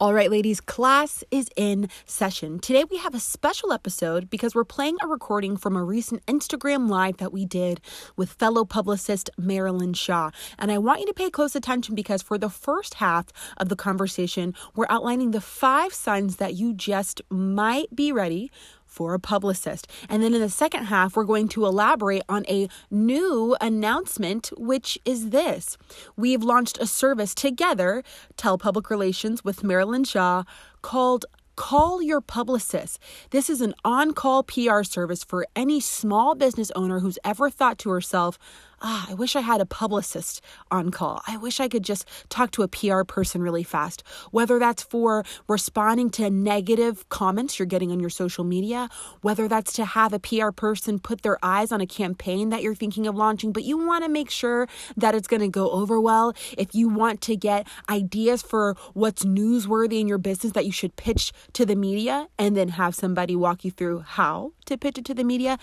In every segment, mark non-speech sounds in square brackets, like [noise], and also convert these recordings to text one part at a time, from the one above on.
All right, ladies, class is in session. Today we have a special episode because we're playing a recording from a recent Instagram live that we did with fellow publicist Marilyn Shaw. And I want you to pay close attention because for the first half of the conversation, we're outlining the five signs that you just might be ready for a publicist. And then in the second half, we're going to elaborate on a new announcement, which is this. We've launched a service together, Tell Public Relations with Marilyn Shaw, called Call Your Publicist. This is an on call PR service for any small business owner who's ever thought to herself, ah, I wish I had a publicist on call. I wish I could just talk to a PR person really fast. Whether that's for responding to negative comments you're getting on your social media, whether that's to have a PR person put their eyes on a campaign that you're thinking of launching, but you want to make sure that it's going to go over well. If you want to get ideas for what's newsworthy in your business that you should pitch to the media and then have somebody walk you through how to pitch it to the media,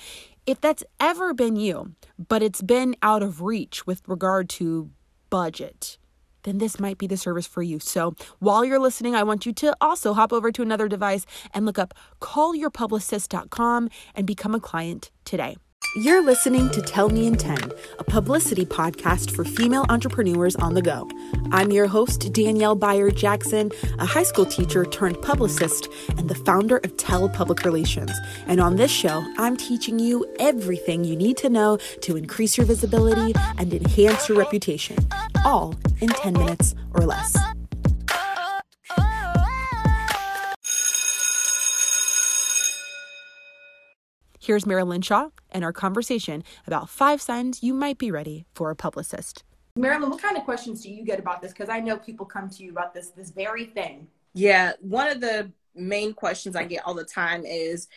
if that's ever been you, but it's been out of reach with regard to budget, then this might be the service for you. So while you're listening, I want you to also hop over to another device and look up callyourpublicist.com and become a client today. You're listening to Tell Me in 10, a publicity podcast for female entrepreneurs on the go. I'm your host, Danielle Bayard Jackson, a high school teacher turned publicist and the founder of Tell Public Relations. And on this show, I'm teaching you everything you need to know to increase your visibility and enhance your reputation, all in 10 minutes or less. Here's Marilyn Shaw and our conversation about five signs you might be ready for a publicist. Marilyn, what kind of questions do you get about this? Because I know people come to you about this this very thing. Yeah, one of the main questions I get all the time is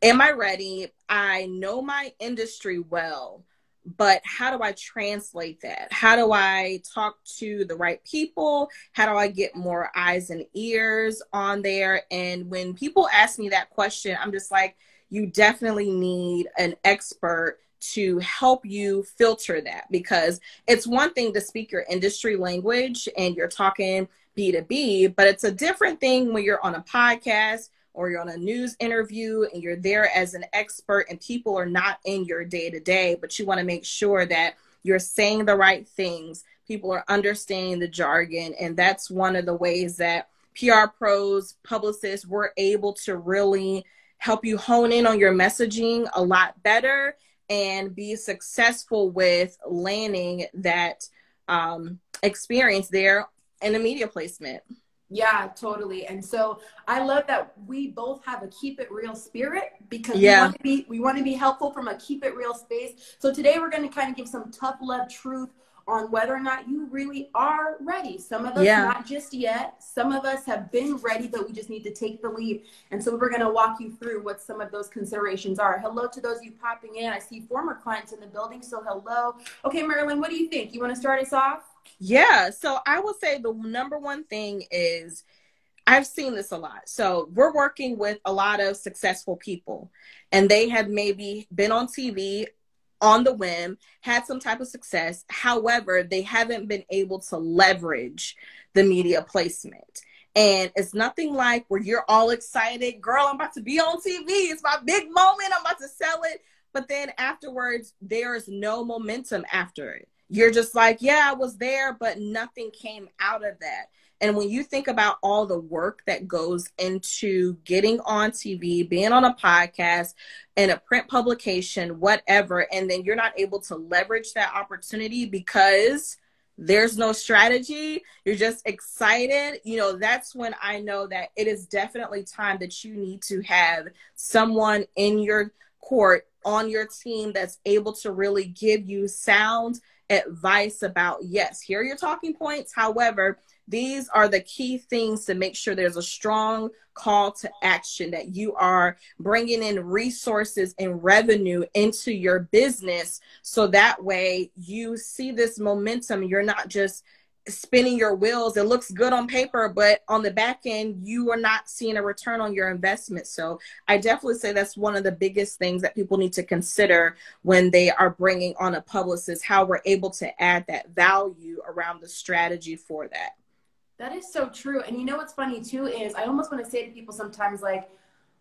Am I ready? I know my industry well, but how do I translate that? How do I talk to the right people? How do I get more eyes and ears on there? And when people ask me that question, I'm just like, you definitely need an expert to help you filter that because it's one thing to speak your industry language and you're talking B2B, but it's a different thing when you're on a podcast or you're on a news interview and you're there as an expert and people are not in your day to day, but you want to make sure that you're saying the right things. People are understanding the jargon. And that's one of the ways that PR pros, publicists were able to really help you hone in on your messaging a lot better and be successful with landing that um, experience there in a media placement. Yeah, totally. And so I love that we both have a keep it real spirit because yeah. we want to be we want to be helpful from a keep it real space. So today we're going to kind of give some tough love truth on whether or not you really are ready. Some of us yeah. not just yet. Some of us have been ready, but we just need to take the lead. And so we're going to walk you through what some of those considerations are. Hello to those of you popping in. I see former clients in the building, so hello. Okay, Marilyn, what do you think? You want to start us off? Yeah. So I will say the number one thing is I've seen this a lot. So we're working with a lot of successful people, and they have maybe been on TV on the whim, had some type of success. However, they haven't been able to leverage the media placement. And it's nothing like where you're all excited, girl, I'm about to be on TV. It's my big moment. I'm about to sell it. But then afterwards, there's no momentum after it. You're just like, yeah, I was there, but nothing came out of that. And when you think about all the work that goes into getting on TV, being on a podcast, and a print publication, whatever, and then you're not able to leverage that opportunity because there's no strategy, you're just excited, you know, that's when I know that it is definitely time that you need to have someone in your court on your team that's able to really give you sound advice about yes, here are your talking points. However, these are the key things to make sure there's a strong call to action, that you are bringing in resources and revenue into your business. So that way you see this momentum. You're not just spinning your wheels. It looks good on paper, but on the back end, you are not seeing a return on your investment. So I definitely say that's one of the biggest things that people need to consider when they are bringing on a publicist, how we're able to add that value around the strategy for that. That is so true. And you know what's funny too is I almost want to say to people sometimes like,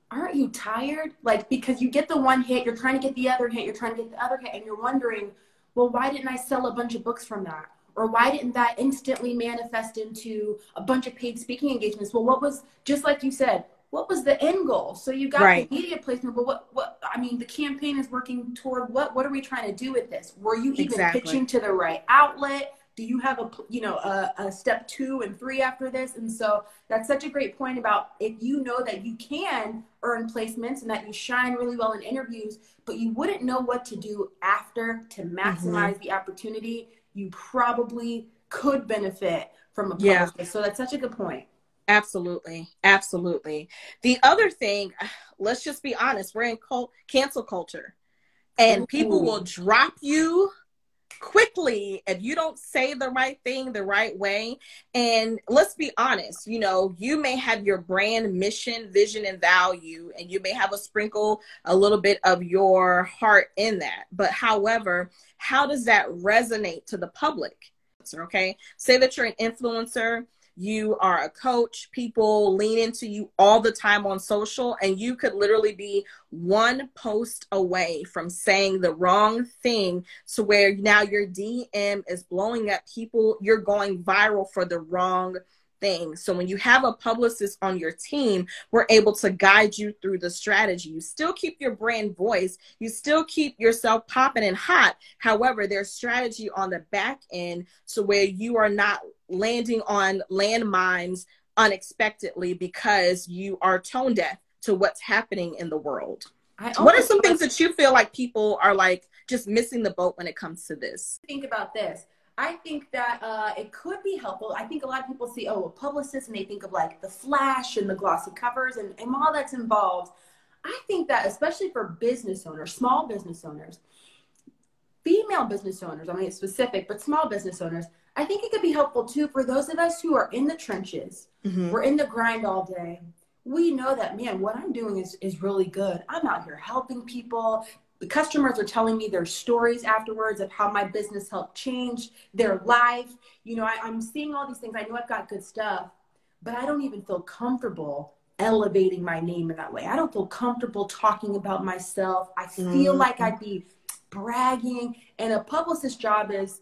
aren't you tired? Like because you get the one hit, you're trying to get the other hit, you're trying to get the other hit, and you're wondering, well, why didn't I sell a bunch of books from that? Or why didn't that instantly manifest into a bunch of paid speaking engagements? Well, what was just like you said, what was the end goal? So you got right. the media placement, but what what I mean, the campaign is working toward what what are we trying to do with this? Were you even exactly. pitching to the right outlet? Do you have a you know a, a, step two and three after this? And so that's such a great point about if you know that you can earn placements and that you shine really well in interviews but you wouldn't know what to do after to maximize mm-hmm. the opportunity you probably could benefit from a yeah. so that's such a good point. Absolutely. Absolutely. The other thing [sighs] let's just be honest we're in cult, cancel culture. And people will drop you quickly if you don't say the right thing the right way. And let's be honest, you know, you may have your brand mission, vision, and value, and you may have a sprinkle a little bit of your heart in that. But however, how does that resonate to the public? Okay. Say that you're an influencer you are a coach, people lean into you all the time on social, and you could literally be one post away from saying the wrong thing to where now your DM is blowing up people, you're going viral for the wrong things. So when you have a publicist on your team, we're able to guide you through the strategy. You still keep your brand voice, you still keep yourself popping and hot. However, there's strategy on the back end to where you are not landing on landmines unexpectedly because you are tone deaf to what's happening in the world. What are some things that you feel like people are like just missing the boat when it comes to this? Think about this. I think that uh, it could be helpful. I think a lot of people see, oh, a publicist, and they think of like the flash and the glossy covers and, and all that's involved. I think that, especially for business owners, small business owners, female business owners, I mean, it's specific, but small business owners, I think it could be helpful too for those of us who are in the trenches. Mm-hmm. We're in the grind all day. We know that, man, what I'm doing is, is really good. I'm out here helping people the customers are telling me their stories afterwards of how my business helped change their life. You know, I, I'm seeing all these things. I know I've got good stuff, but I don't even feel comfortable elevating my name in that way. I don't feel comfortable talking about myself. I feel mm. like I'd be bragging. And a publicist's job is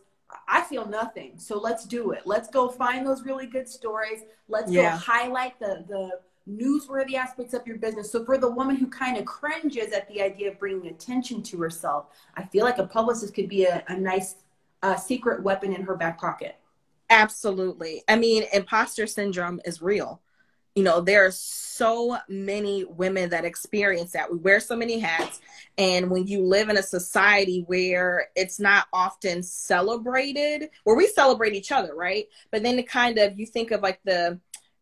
I feel nothing. So let's do it. Let's go find those really good stories. Let's yeah. go highlight the the newsworthy aspects of your business. So for the woman who kind of cringes at the idea of bringing attention to herself, I feel like a publicist could be a, a nice uh, secret weapon in her back pocket. Absolutely. I mean, imposter syndrome is real. You know, there are so many women that experience that. We wear so many hats. And when you live in a society where it's not often celebrated, where we celebrate each other, right? But then it kind of, you think of like the,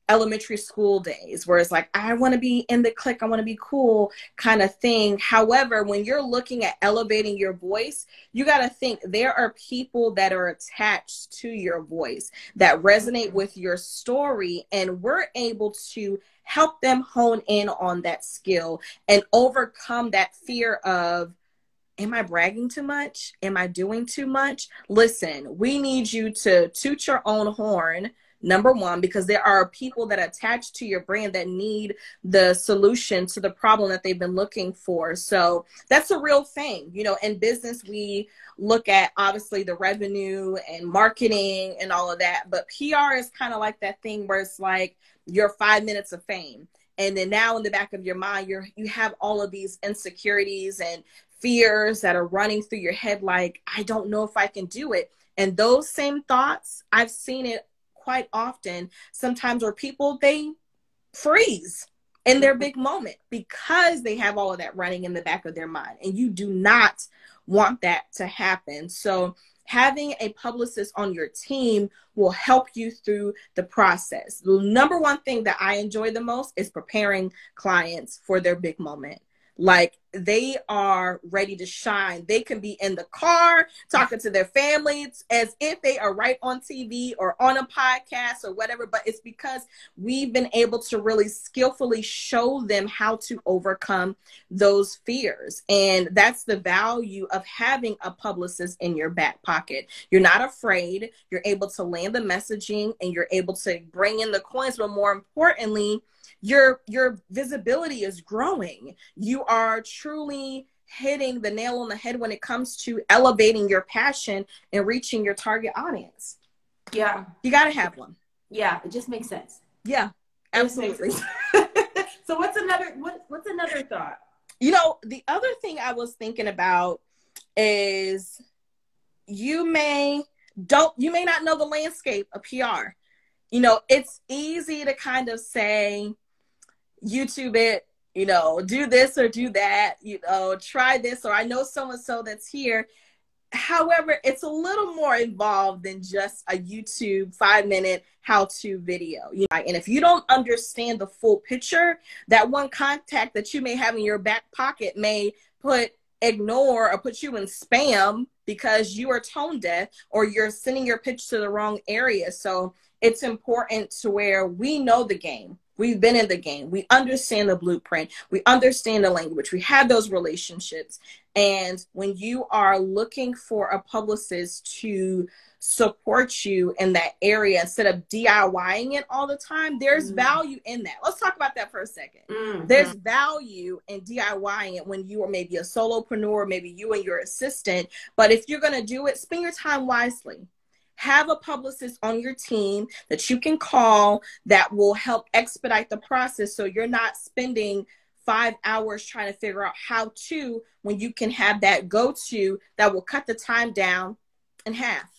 elementary school days where it's like i want to be in the clique i want to be cool kind of thing however when you're looking at elevating your voice you got to think there are people that are attached to your voice that resonate with your story and we're able to help them hone in on that skill and overcome that fear of am I bragging too much? Am I doing too much? Listen, we need you to toot your own horn number one because there are people that attach to your brand that need the solution to the problem that they've been looking for. So that's a real thing you know in business we look at obviously the revenue and marketing and all of that but pr is kind of like that thing where it's like your five minutes of fame. And then now in the back of your mind you're you have all of these insecurities and fears that are running through your head like i don't know if i can do it. And those same thoughts i've seen it quite often sometimes where people they freeze in their big moment because they have all of that running in the back of their mind. And you do not want that to happen. So having a publicist on your team will help you through the process. The number one thing that i enjoy the most is preparing clients for their big moment like they are ready to shine. They can be in the car talking to their families as if they are right on TV or on a podcast or whatever. But it's because we've been able to really skillfully show them how to overcome those fears. And that's the value of having a publicist in your back pocket. You're not afraid, you're able to land the messaging and you're able to bring in the coins, but more importantly, your your visibility is growing. You are truly hitting the nail on the head when it comes to elevating your passion and reaching your target audience. Yeah. You got to have one. Yeah it just makes sense. Yeah absolutely. [laughs] so what's another what, what's another thought? You know the other thing i was thinking about is you may don't you may not know the landscape of pr you know it's easy to kind of say YouTube it, you know, do this or do that, you know, try this, or I know so and so that's here. However, it's a little more involved than just a YouTube five minute how to video. You know? And if you don't understand the full picture, that one contact that you may have in your back pocket may put ignore or put you in spam because you are tone deaf or you're sending your pitch to the wrong area. So it's important to where we know the game We've been in the game. We understand the blueprint. We understand the language. We have those relationships. And when you are looking for a publicist to support you in that area instead of DIYing it all the time, there's mm-hmm. value in that. Let's talk about that for a 2nd mm-hmm. There's value in DIYing it when you are maybe a solopreneur, maybe you and your assistant. But if you're going to do it, spend your time wisely have a publicist on your team that you can call that will help expedite the process so you're not spending five hours trying to figure out how to when you can have that go to that will cut the time down in half.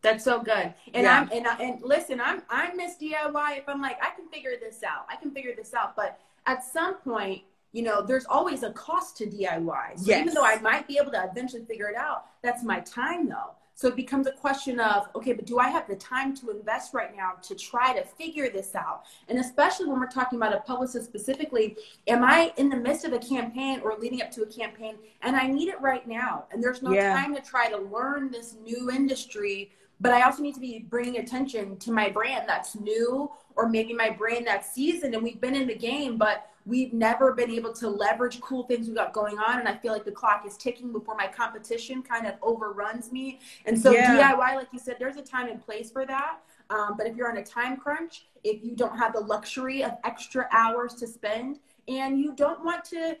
That's so good. And yeah. I'm and I, and listen, I'm I'm Miss DIY if I'm like I can figure this out. I can figure this out, but at some point, you know, there's always a cost to DIY. So yes. even though I might be able to eventually figure it out, that's my time though. So it becomes a question of, okay, but do I have the time to invest right now to try to figure this out? And especially when we're talking about a publicist specifically, am I in the midst of a campaign or leading up to a campaign and I need it right now? And there's no yeah. time to try to learn this new industry, but I also need to be bringing attention to my brand that's new or maybe my brand that's seasoned and we've been in the game, but we've never been able to leverage cool things we got going on and i feel like the clock is ticking before my competition kind of overruns me and so yeah. diy like you said there's a time and place for that um, but if you're on a time crunch if you don't have the luxury of extra hours to spend and you don't want to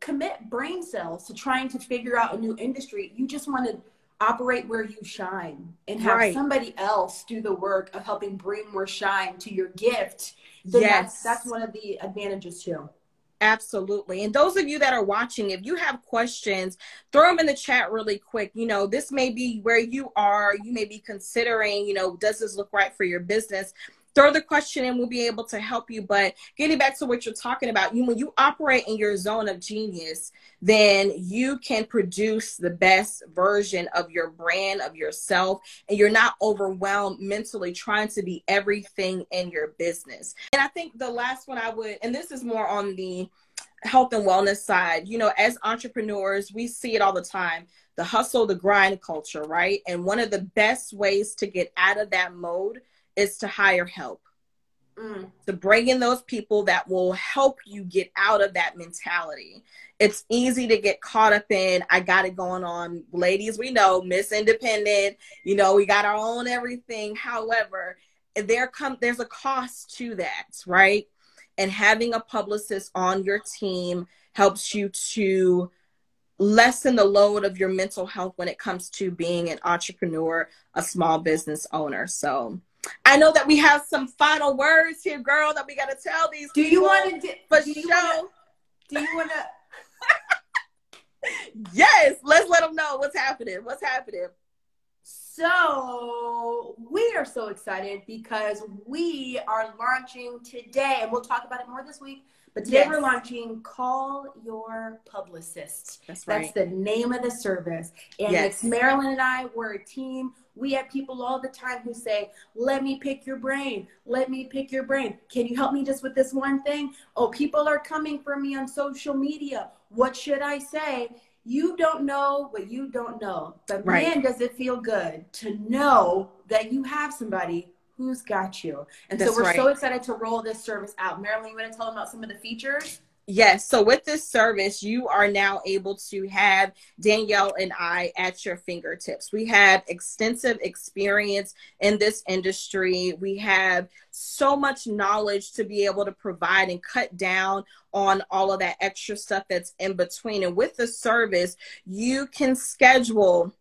commit brain cells to trying to figure out a new industry you just want to operate where you shine and have right. somebody else do the work of helping bring more shine to your gift then yes. that's, that's one of the advantages too. Absolutely. And those of you that are watching, if you have questions, throw them in the chat really quick. You know, this may be where you are. You may be considering, you know, does this look right for your business? Throw the question in we'll be able to help you. But getting back to what you're talking about you when you operate in your zone of genius then you can produce the best version of your brand of yourself and you're not overwhelmed mentally trying to be everything in your business. And i think the last one i would and this is more on the health and wellness side you know as entrepreneurs we see it all the time the hustle the grind culture right? And one of the best ways to get out of that mode is to hire help. Mm. To bring in those people that will help you get out of that mentality. It's easy to get caught up in, I got it going on. Ladies, we know, Miss Independent, you know, we got our own everything. However, there come there's a cost to that, right? And having a publicist on your team helps you to lessen the load of your mental health when it comes to being an entrepreneur, a small business owner. So I know that we have some final words here, girl, that we got to tell these. Do you want to? For do you wanna, do you want to? [laughs] yes, let's let them know what's happening. What's happening. So we are so excited because we are launching today, and we'll talk about it more this week. But today yes. we're launching Call Your Publicist. That's right. That's the name of the service. And yes. it's Marilyn and I, we're a team. We have people all the time who say, Let me pick your brain. Let me pick your brain. Can you help me just with this one thing? Oh, people are coming for me on social media. What should I say? You don't know what you don't know. But right. man, does it feel good to know that you have somebody who's got you. And That's so we're right. so excited to roll this service out. Marilyn, you want to tell them about some of the features? Yes. So with this service, you are now able to have Danielle and I at your fingertips. We have extensive experience in this industry. We have so much knowledge to be able to provide and cut down on all of that extra stuff that's in between. And with the service, you can schedule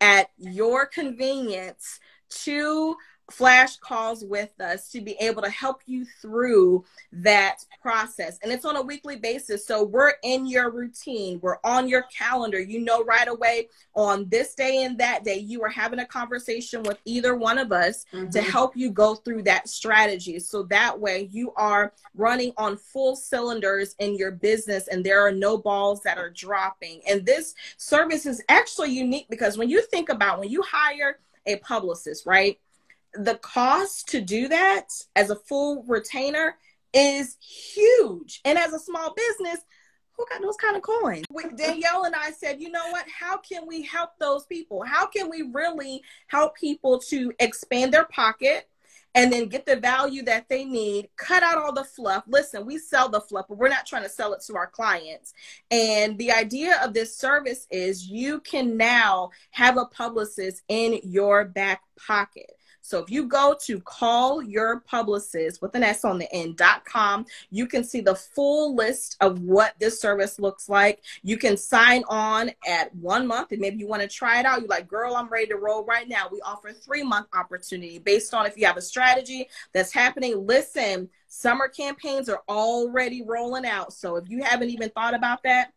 at your convenience to flash calls with us to be able to help you through that process. And it's on a weekly basis. So we're in your routine, we're on your calendar. You know, right away on this day and that day, you are having a conversation with either one of us mm-hmm. to help you go through that strategy. So that way you are running on full cylinders in your business and there are no balls that are dropping. And this service is actually unique because when you think about when you hire a publicist, right? The cost to do that as a full retainer is huge. And as a small business, who got those kind of coins? [laughs] Danielle and I said, you know what? How can we help those people? How can we really help people to expand their pocket and then get the value that they need, cut out all the fluff. Listen, we sell the fluff, but we're not trying to sell it to our clients. And the idea of this service is you can now have a publicist in your back pocket. So if you go to call your publicist with an S on the end.com, you can see the full list of what this service looks like. You can sign on at one month and maybe you want to try it out. You're like, girl, I'm ready to roll right now. We offer three month opportunity based on if you have a strategy that's happening. Listen, summer campaigns are already rolling out. So if you haven't even thought about that,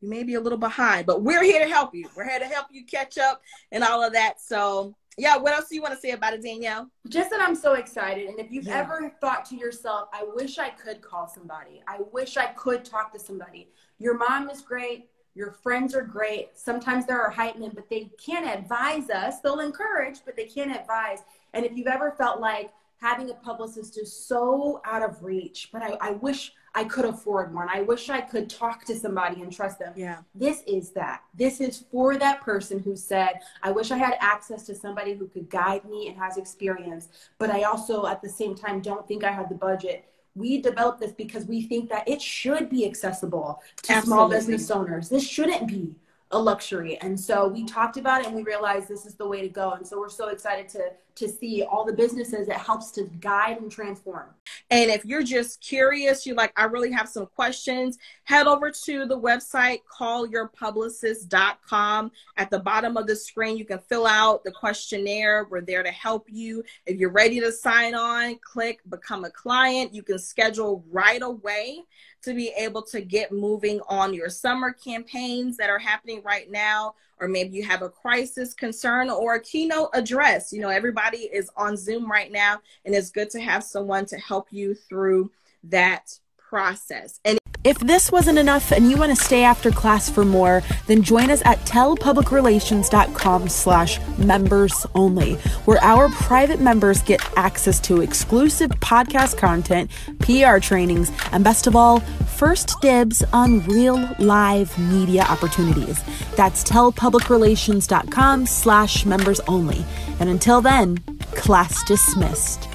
you may be a little behind, but we're here to help you. We're here to help you catch up and all of that. So yeah, what else do you want to say about it, Danielle? Just that I'm so excited. And if you've yeah. ever thought to yourself, I wish I could call somebody, I wish I could talk to somebody. Your mom is great. Your friends are great. Sometimes there are hype men, but they can't advise us. They'll encourage, but they can't advise. And if you've ever felt like having a publicist is so out of reach, but I, I wish I could afford one. I wish I could talk to somebody and trust them. Yeah. This is that. This is for that person who said, I wish I had access to somebody who could guide me and has experience, but I also at the same time don't think I have the budget. We developed this because we think that it should be accessible to Absolutely. small business owners. This shouldn't be a luxury. And so we talked about it and we realized this is the way to go. And so we're so excited to to see all the businesses it helps to guide and transform. And if you're just curious, you like, I really have some questions, head over to the website callyourpublicist.com. At the bottom of the screen, you can fill out the questionnaire. We're there to help you. If you're ready to sign on, click become a client. You can schedule right away to be able to get moving on your summer campaigns that are happening right now or maybe you have a crisis concern or a keynote address. You know everybody is on zoom right now and it's good to have someone to help you through that process and if this wasn't enough and you want to stay after class for more, then join us at tellpublicrelations.com slash members only, where our private members get access to exclusive podcast content, PR trainings, and best of all, first dibs on real live media opportunities. That's tellpublicrelations.com slash members only. And until then, class dismissed.